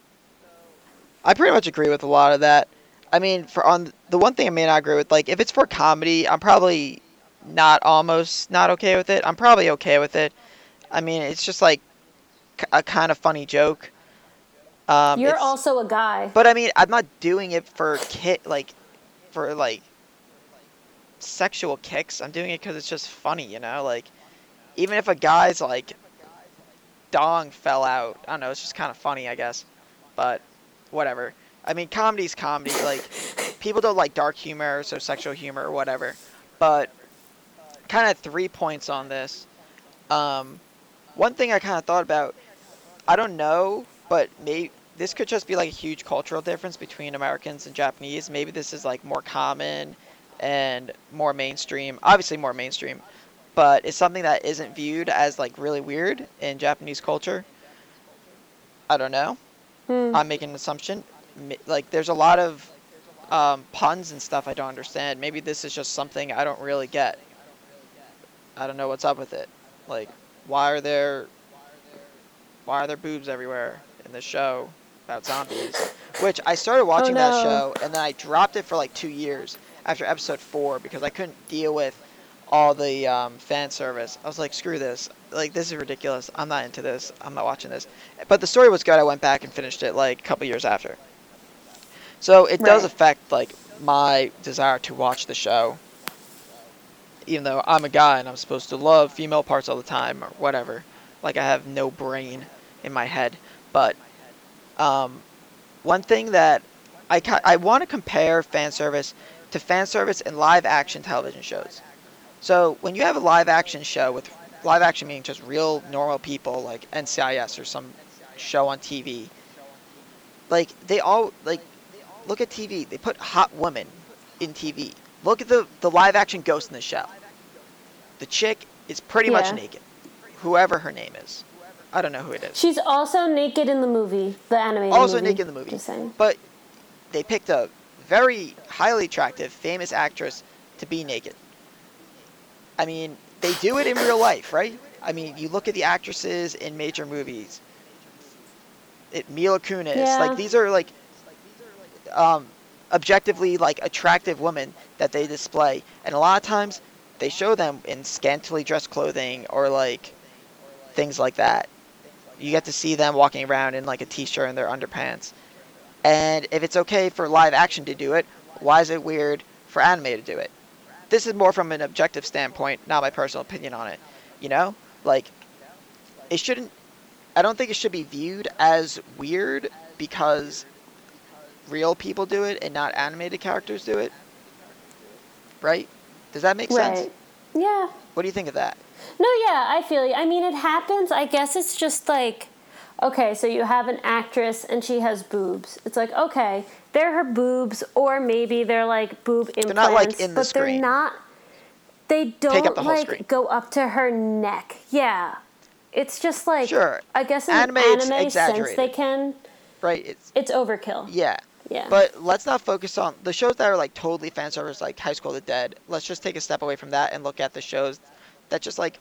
I pretty much agree with a lot of that. I mean, for on the one thing I may not agree with, like if it's for comedy, I'm probably not almost not okay with it. I'm probably okay with it. I mean, it's just like a kind of funny joke. Um, You're also a guy. but I mean, I'm not doing it for kit like for like sexual kicks. I'm doing it because it's just funny, you know. Like even if a guy's like dong fell out, I don't know, it's just kind of funny, I guess. But whatever. I mean, comedy's comedy. Like people don't like dark humor, so sexual humor or whatever. But kind of three points on this. Um, one thing I kind of thought about, I don't know, but maybe this could just be like a huge cultural difference between Americans and Japanese. Maybe this is like more common and more mainstream. Obviously, more mainstream, but it's something that isn't viewed as like really weird in Japanese culture. I don't know. Hmm. I'm making an assumption. Like, there's a lot of um, puns and stuff I don't understand. Maybe this is just something I don't really get. I don't know what's up with it. Like, why are there why are there boobs everywhere in this show about zombies? Which I started watching that no. show and then I dropped it for like two years after episode four because I couldn't deal with all the um, fan service. I was like, screw this. Like, this is ridiculous. I'm not into this. I'm not watching this. But the story was good. I went back and finished it like a couple years after. So it does affect like my desire to watch the show. Even though I'm a guy and I'm supposed to love female parts all the time or whatever. Like I have no brain in my head. But um, one thing that I ca- I want to compare fan service to fan service in live action television shows. So when you have a live action show with live action meaning just real normal people like NCIS or some show on TV, like they all like look at TV. They put hot women in TV. Look at the the live action Ghost in the Shell. The chick is pretty much naked, whoever her name is. I don't know who it is. She's also naked in the movie, the animated also movie. naked in the movie. Just saying. But they picked a very highly attractive, famous actress to be naked. I mean, they do it in real life, right? I mean, you look at the actresses in major movies. It, Mila Kunis, Yeah. like these are like um, objectively like attractive women that they display, and a lot of times they show them in scantily dressed clothing or like things like that. You get to see them walking around in like a t-shirt and their underpants. And if it's okay for live action to do it, why is it weird for anime to do it? This is more from an objective standpoint, not my personal opinion on it. You know? Like it shouldn't I don't think it should be viewed as weird because real people do it and not animated characters do it. Right? Does that make sense? Right. Yeah. What do you think of that? No, yeah, I feel you. I mean, it happens. I guess it's just like, okay, so you have an actress and she has boobs. It's like, okay, they're her boobs, or maybe they're like boob implants, They're not, like, in the but screen. they're not. They don't the like screen. go up to her neck. Yeah, it's just like Sure. I guess in Anime, anime sense exaggerated. they can. Right? It's It's overkill. yeah. Yeah. But let's not focus on the shows that are like totally fan service, like High School of the Dead. Let's just take a step away from that and look at the shows that just like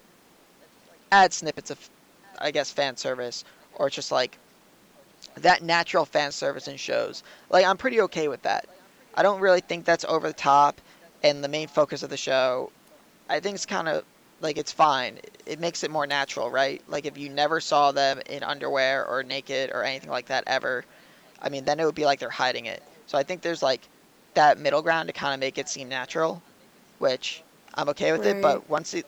add snippets of, I guess, fan service or just like that natural fan service in shows. Like I'm pretty okay with that. I don't really think that's over the top and the main focus of the show. I think it's kind of like it's fine. It makes it more natural, right? Like if you never saw them in underwear or naked or anything like that ever, I mean, then it would be like they're hiding it. So I think there's like that middle ground to kind of make it seem natural, which I'm okay with it. But once it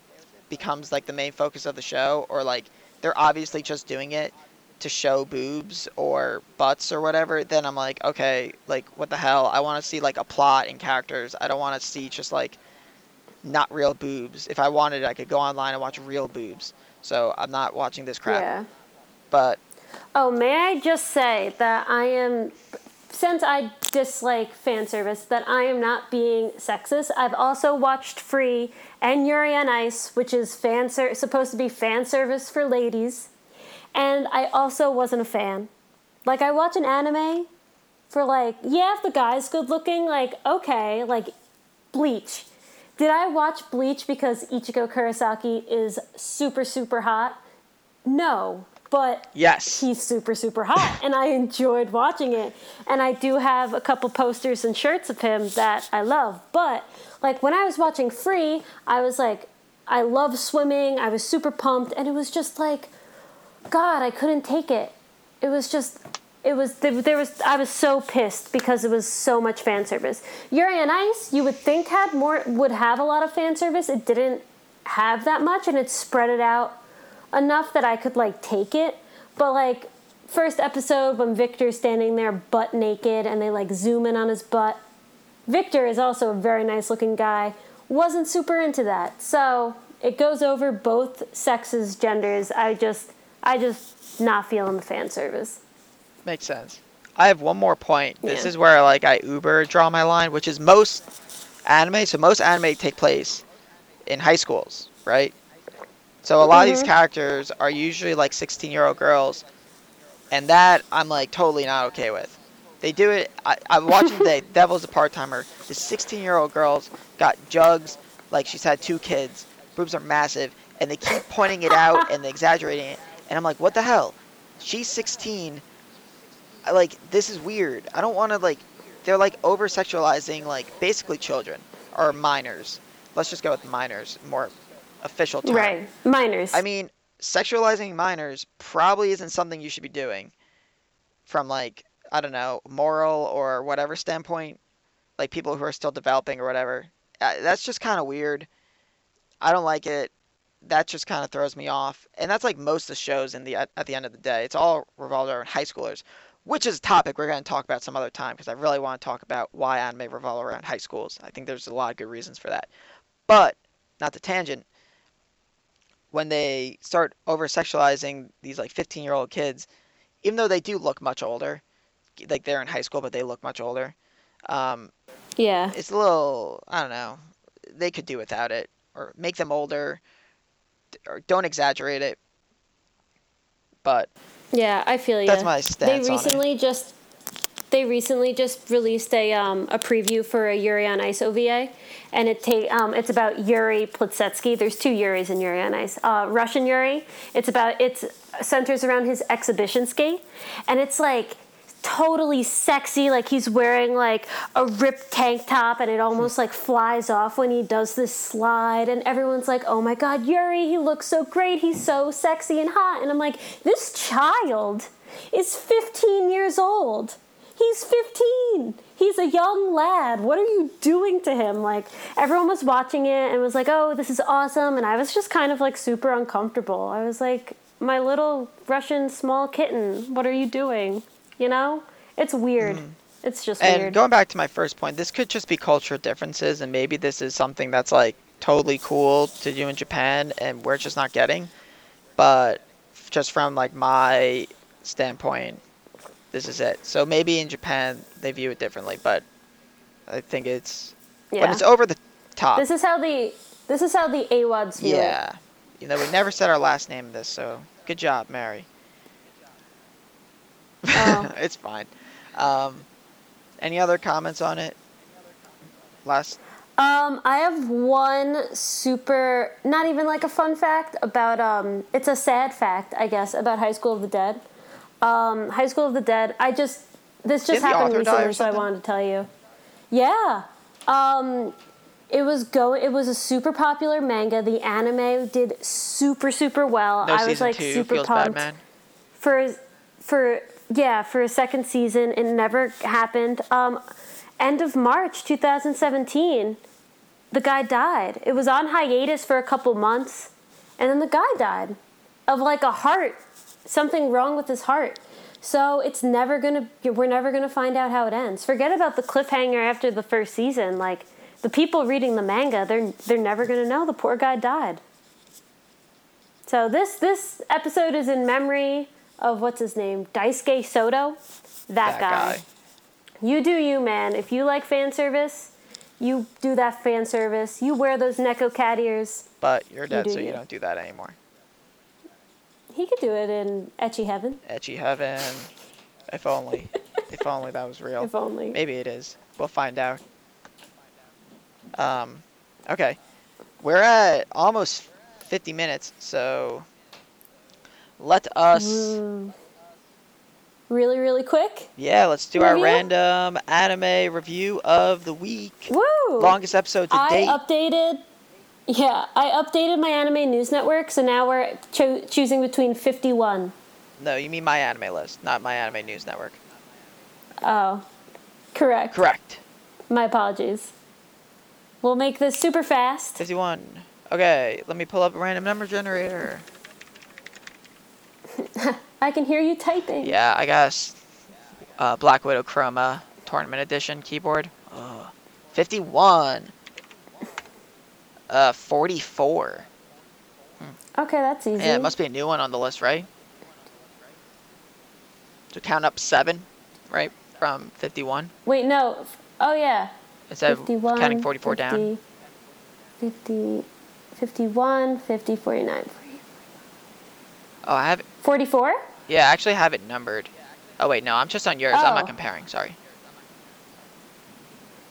becomes like the main focus of the show, or like they're obviously just doing it to show boobs or butts or whatever, then I'm like, okay, like what the hell? I want to see like a plot and characters. I don't want to see just like not real boobs. If I wanted, I could go online and watch real boobs. So I'm not watching this crap. Yeah. But Oh, may I just say that I am, since I dislike fan service, that I am not being sexist. I've also watched Free and Yuri on Ice, which is fan ser- supposed to be fan service for ladies, and I also wasn't a fan. Like I watch an anime for like, yeah, if the guy's good looking, like okay, like Bleach. Did I watch Bleach because Ichigo Kurosaki is super super hot? No, but yes, he's super super hot and i enjoyed watching it and i do have a couple posters and shirts of him that i love but like when i was watching free i was like i love swimming i was super pumped and it was just like god i couldn't take it it was just it was there, was i was so pissed because it was so much fan service yuri ice you would think had more would have a lot of fan service it didn't have that much and it spread it out enough that I could like take it. But like first episode when Victor's standing there butt naked and they like zoom in on his butt. Victor is also a very nice looking guy. Wasn't super into that. So it goes over both sexes, genders. I just I just not feeling the fan service. Makes sense. I have one more point. This Yeah. is where like I Uber draw my line, which is most anime. So most anime take place in high schools, right? So a lot of these Mhm. characters are usually like 16 year old girls, and that I'm like totally not okay with. They do it. I, I'm watching the Devil's a Part Timer. This 16 year old girl's got jugs, like she's had two kids. Boobs are massive, and they keep pointing it out and exaggerating it. And I'm like, what the hell? She's 16. I, like this is weird. I don't want to like. They're like over sexualizing like basically children or minors. Let's just go with minors, more official term. Right. Minors. I mean, sexualizing minors probably isn't something you should be doing from like I don't know moral or whatever standpoint. Like people who are still developing or whatever. Uh, that's just kind of weird. I don't like it. That just kind of throws me off. And that's like most of the shows in the at, the end of the day. It's all revolved around high schoolers, which is a topic we're going to talk about some other time because I really want to talk about why anime revolve around high schools. I think there's a lot of good reasons for that. But not the tangent. When they start over sexualizing these like 15 year old kids, even though they do look much older, like they're in high school but they look much older, um, yeah. it's a little I don't know. They could do without it or make them older don't exaggerate it. But Yeah, I feel you. That's my They stance on it. recently just they recently just released a um, a preview for a Yuri on Ice OVA, and it ta- um, it's about Yuri Plisetsky. There's two Yuris in Yuri on Ice. Uh, Russian Yuri. It's about it's centers around his exhibition skate, and it's like totally sexy like he's wearing like a ripped tank top and it almost like flies off when he does this slide and everyone's like oh my god yuri he looks so great. He's so sexy and hot. And i'm like this child is 15 years old. He's 15 he's a young lad. What are you doing to him? Like everyone was watching it and was like oh this is awesome. And i was just kind of like super uncomfortable. I was like my little russian small kitten what are you doing you know it's weird mm. it's just and weird going back to my first point, this could just be cultural differences, and maybe this is something that's like totally cool to do in Japan, and we're just not getting. But just from like my standpoint, this is it. So maybe in Japan they view it differently, but I think it's yeah when it's over the top. this is how the this is how the awads view it yeah, you know we never said our last name in this, so good job, Mary. Oh. it's fine. Um, any other comments on it? Last Um, I have one super, not even like a fun fact about, um, it's a sad fact, I guess, about High School of the Dead. Um, High School of the Dead, I just, this just Didn't happened recently, so I wanted to tell you. Yeah. Um, it was go. It was a super popular manga. The anime did super super well. no I was like two super feels pumped bad, man. for for yeah for a second season. It never happened. Um, end of March 2017, the guy died. It was on hiatus for a couple months, and then the guy died of like a heart, something wrong with his heart. So it's never gonna. We're never gonna find out how it ends. Forget about the cliffhanger after the first season. Like the people reading the manga, they're they're never gonna know the poor guy died. So this this episode is in memory of what's his name, Daisuke Sato, that, That guy. guy. You do you, man. If you like fan service, you do that fan service. You wear those Neko cat ears. But you're dead, do so you you. don't do that anymore. He could do it in Ecchi Heaven, Ecchi heaven. If only. if only that was real. if only. Maybe it is. We'll find out. Um, okay. We're at almost 50 minutes, so let us. Really, really quick. Yeah, let's do our random anime review of the week. Woo! Longest episode to I date. updated. Yeah, I updated my anime news network, so now we're cho- choosing between 51. No, you mean my anime list, not my anime news network. Oh, correct. Correct. My apologies. We'll make this super fast. 51. Okay, let me pull up a random number generator. I can hear you typing. Yeah, I guess. Uh, Black Widow Chroma Tournament Edition keyboard. Ugh. 51. Uh, 44. Okay, that's easy. Yeah, it must be a new one on the list, right? To count up seven, right? From 51. Wait, no. Oh yeah. Instead 51, of counting 44 down. 50, 51, 50, 49, 40. Oh, I have it. 44? Yeah, I actually have it numbered. Oh, wait, no, I'm just on yours. I'm Oh. not comparing. Sorry.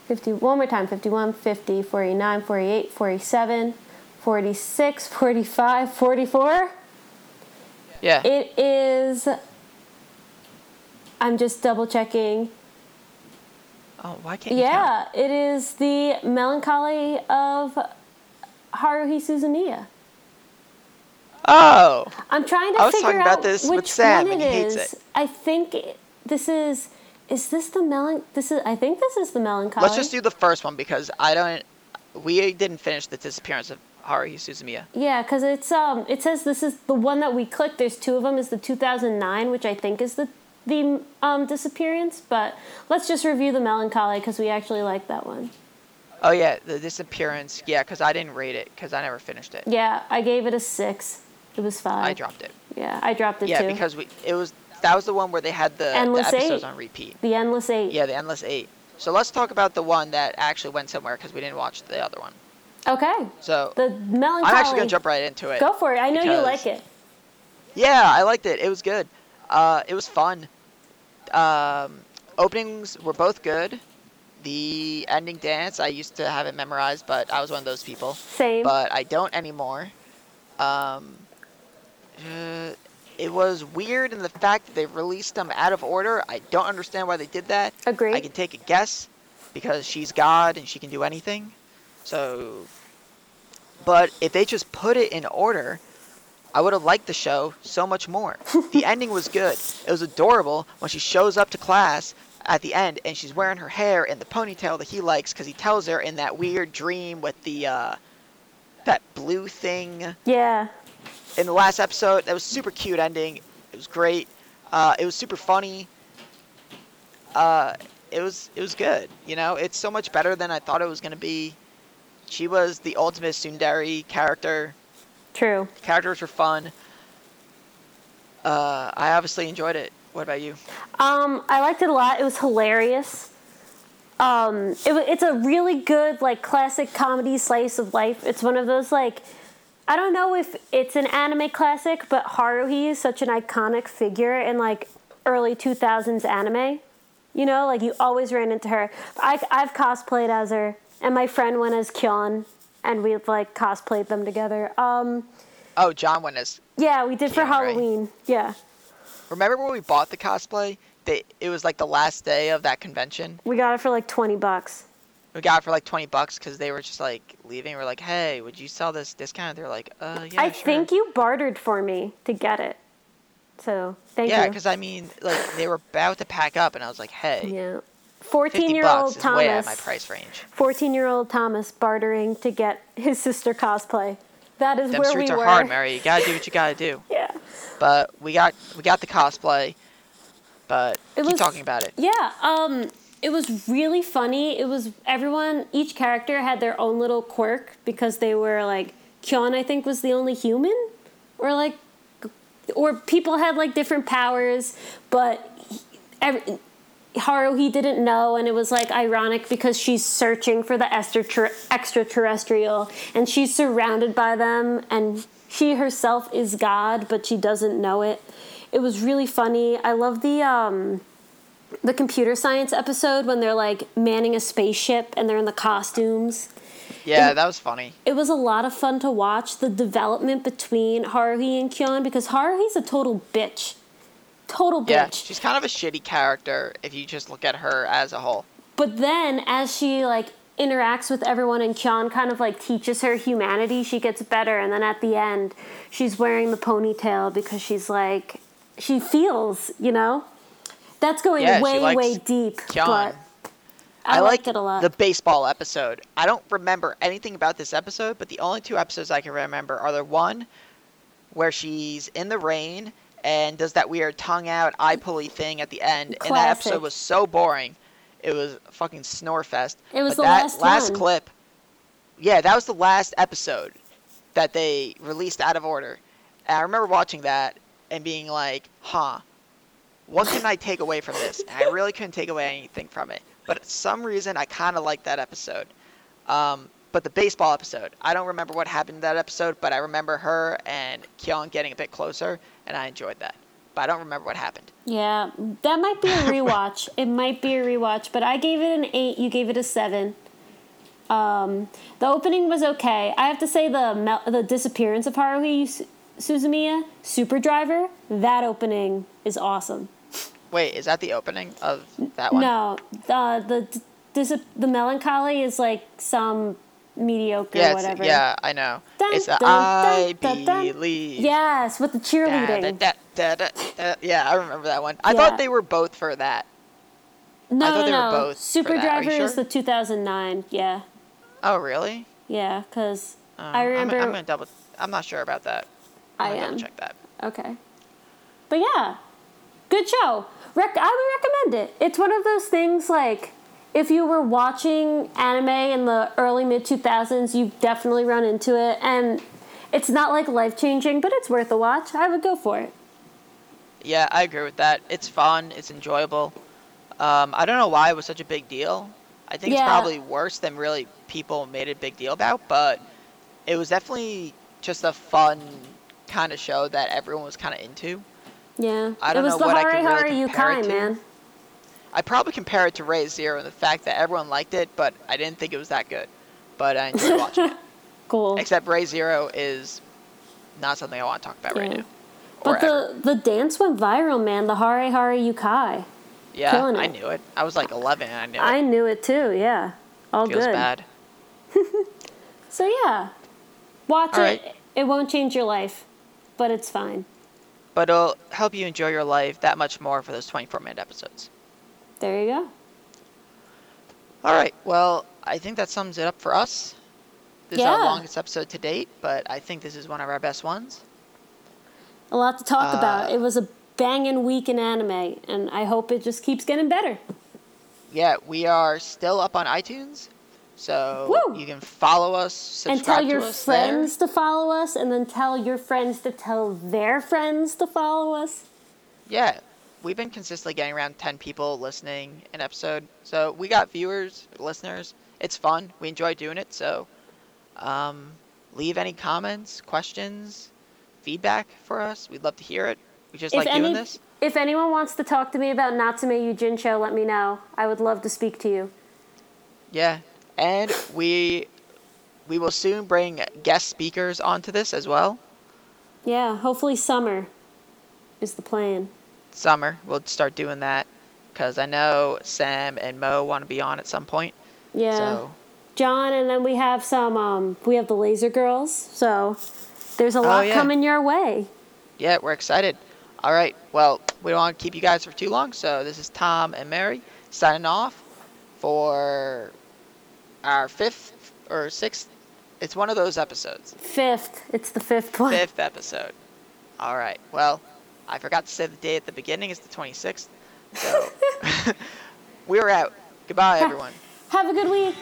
50, one more time. 51, 50, 49, 48, 47, 46, 45, 44. Yeah. It is. I'm just double checking. oh, why can't you count? Yeah, it is the melancholy of Haruhi Suzumiya. Oh, I'm trying to I was figure talking about out this with which Sam, one and he hates it. I think this is. Is this the melon? This is. I think this is the melancholy. let's just do the first one because I don't. We didn't finish the disappearance of Haruhi Suzumiya. Yeah, because it's um. It says this is the one that we clicked. There's two of them. Is the 2009, which I think is the the um disappearance. But let's just review the melancholy because we actually like that one. Oh yeah, the disappearance. Yeah, because I didn't rate it because I never finished it. Yeah, I gave it a six. It was five. I dropped it. Yeah, I dropped it Yeah, too. Yeah, because we it was that was the one where they had the, the episodes Eight. on repeat. the endless eight. Yeah, the endless eight. So let's talk about the one that actually went somewhere because we didn't watch the other one. Okay. So The melancholy. I'm actually gonna jump right into it. Go for it. I know you like it. Yeah, I liked it. It was good. Uh, it was fun. Um, openings were both good. The ending dance, I used to have it memorized, but I was one of those people. Same. But I don't anymore. Um, uh, it was weird in the fact that they released them out of order. I don't understand why they did that. Agree. I can take a guess because she's God and she can do anything. So, but if they just put it in order, I would have liked the show so much more. the ending was good. It was adorable when she shows up to class at the end and she's wearing her hair in the ponytail that he likes because he tells her in that weird dream with the uh, that blue thing yeah. In the last episode. That was super cute ending. It was great. Uh, it was super funny. Uh, it was it was good. You know, it's so much better than I thought it was gonna be. She was the ultimate tsundere character. True. The characters were fun. Uh, I obviously enjoyed it. What about you? Um, I liked it a lot. It was hilarious. Um, it, it's a really good like classic comedy slice of life. It's one of those like I don't know if it's an anime classic, but Haruhi is such an iconic figure in like early 2000s anime. You know, like you always ran into her. I, I've cosplayed as her, and my friend went as Kyon, and we've like cosplayed them together. Um, Oh, John went as. yeah, we did for Kyon, right? Halloween. Yeah, Remember when we bought the cosplay? They, it was like the last day of that convention. we got it for like 20 bucks. We got it for like twenty bucks because they were just like leaving. We're like, hey, would you sell this discount? They're like, uh, yeah. I sure." think you bartered for me to get it. So thank Yeah, you. because I mean, like they were about to pack up, and I was like, "Hey, yeah. 14 year old is way out of my price range." 14 year old Thomas bartering to get his sister cosplay. That is Them where streets we are were. hard, Mary. You gotta do what you gotta do. Yeah. But we got we got the cosplay. But It keep was- talking about it. Yeah. Um, it was really funny. It was everyone, each character had their own little quirk because they were like, Kyon, I think, was the only human? Or like, or people had like different powers, but he- every, Haruhi didn't know, and it was like ironic because she's searching for the extra extraterrestrial, and she's surrounded by them, and she herself is God, but she doesn't know it. It was really funny. I love the um, the computer science episode when they're like manning a spaceship and they're in the costumes. Yeah, that was funny. It was a lot of fun to watch the development between Haruhi and Kyon because Haruhi's a total bitch. Total bitch. Yeah, she's kind of a shitty character if you just look at her as a whole. But then as she like interacts with everyone and Kyon kind of like teaches her humanity, she gets better and then at the end she's wearing the ponytail because she's like she feels, you know? That's going Yeah, way, way deep. But I, like liked it a lot. the baseball episode. I don't remember anything about this episode, but the only two episodes I can remember are the one where she's in the rain and does that weird tongue out eye pulley thing at the end. And that episode was so boring. It was fucking snore fest. It was but the that last one. clip. Yeah, that was the last episode that they released out of order. And I remember watching that and being like, huh, what can I take away from this? And I really couldn't take away anything from it. But for some reason, I kind of liked that episode. Um, but the baseball episode, I don't remember what happened in that episode, but I remember her and Kyon getting a bit closer, and I enjoyed that. But I don't remember what happened. Yeah, that might be a rewatch. it might be a rewatch, but I gave it an eight. You gave it a seven. Um, the opening was okay. I have to say the mel- the disappearance of Haruhi Su- Suzumiya, Super Driver, that opening is awesome. Wait, is that the opening of that one? No, the the the melancholy is like some mediocre Yeah, whatever. yeah, I know. Dun, it's the dun, I dun, believe. Yes, with the cheerleading. da, da, da. Yeah, I remember that one. I Yeah. thought they were both for that. No, thought no, they were no. both Super that. Are you Driver is the 2009. Yeah, Oh, really? yeah, because Uh, I remember. I'm, I'm gonna double. I'm not sure about that. I'm I gonna am. check that. Okay. But yeah, good show. Rec- I would recommend it. It's one of those things like if you were watching anime in the early mid 2000s, you've definitely run into it. And it's not like life changing, but it's worth a watch. I would go for it. Yeah, I agree with that. It's fun. It's enjoyable. Um, I don't know why it was such a big deal. I think it's probably worse than really people made a big deal about, but it was definitely just a fun kind of show that everyone was kind of into. Yeah. I it don't was know the what I Hare could really Hare compare it Yukai, to. man. I probably compare it to Re:Zero and the fact that everyone liked it, but I didn't think it was that good. But I enjoyed watching it. Cool. Except Re:Zero is not something I want to talk about right Yeah. now. Or But ever. the, the dance went viral, man. The Hare Hare Yukai. Yeah, killing I it. knew it. I was like 11 and I knew it. I it. knew it too, yeah. All Feels good. bad. So yeah, watch All it. It won't change your life, but it's fine. But it'll help you enjoy your life that much more for those 24 minute episodes. There you go. All right. Well, I think that sums it up for us. This is Yeah. our longest episode to date, but I think this is one of our best ones. A lot to talk Uh, about. It was a banging week in anime, and I hope it just keeps getting better. Yeah, we are still up on iTunes, so Woo! you can follow us, subscribe and tell to your us there. friends to follow us, and then tell your friends to tell their friends to follow us. Yeah, we've been consistently getting around 10 people listening an episode. So we got viewers, listeners. It's fun. We enjoy doing it. So um, leave any comments, questions, feedback for us. We'd love to hear it. We just like doing this. if anyone wants to talk to me about Natsume Yujin-cho, let me know. I would love to speak to you. Yeah, and we we will soon bring guest speakers onto this as well. Yeah, hopefully summer is the plan. Summer, we'll start doing that because I know Sam and Mo want to be on at some point. Yeah. So John, and then we have some. Um, we have the Laser Girls, so there's a lot Oh, yeah. coming your way. yeah, we're excited. All right, well, we don't want to keep you guys for too long, so this is Tom and Mary signing off for our fifth or sixth. It's one of those episodes. Fifth, it's the fifth one. Fifth episode. All right. Well, I forgot to say the day at the beginning. It's the 26th. So we're out. Goodbye, everyone. Have a good week.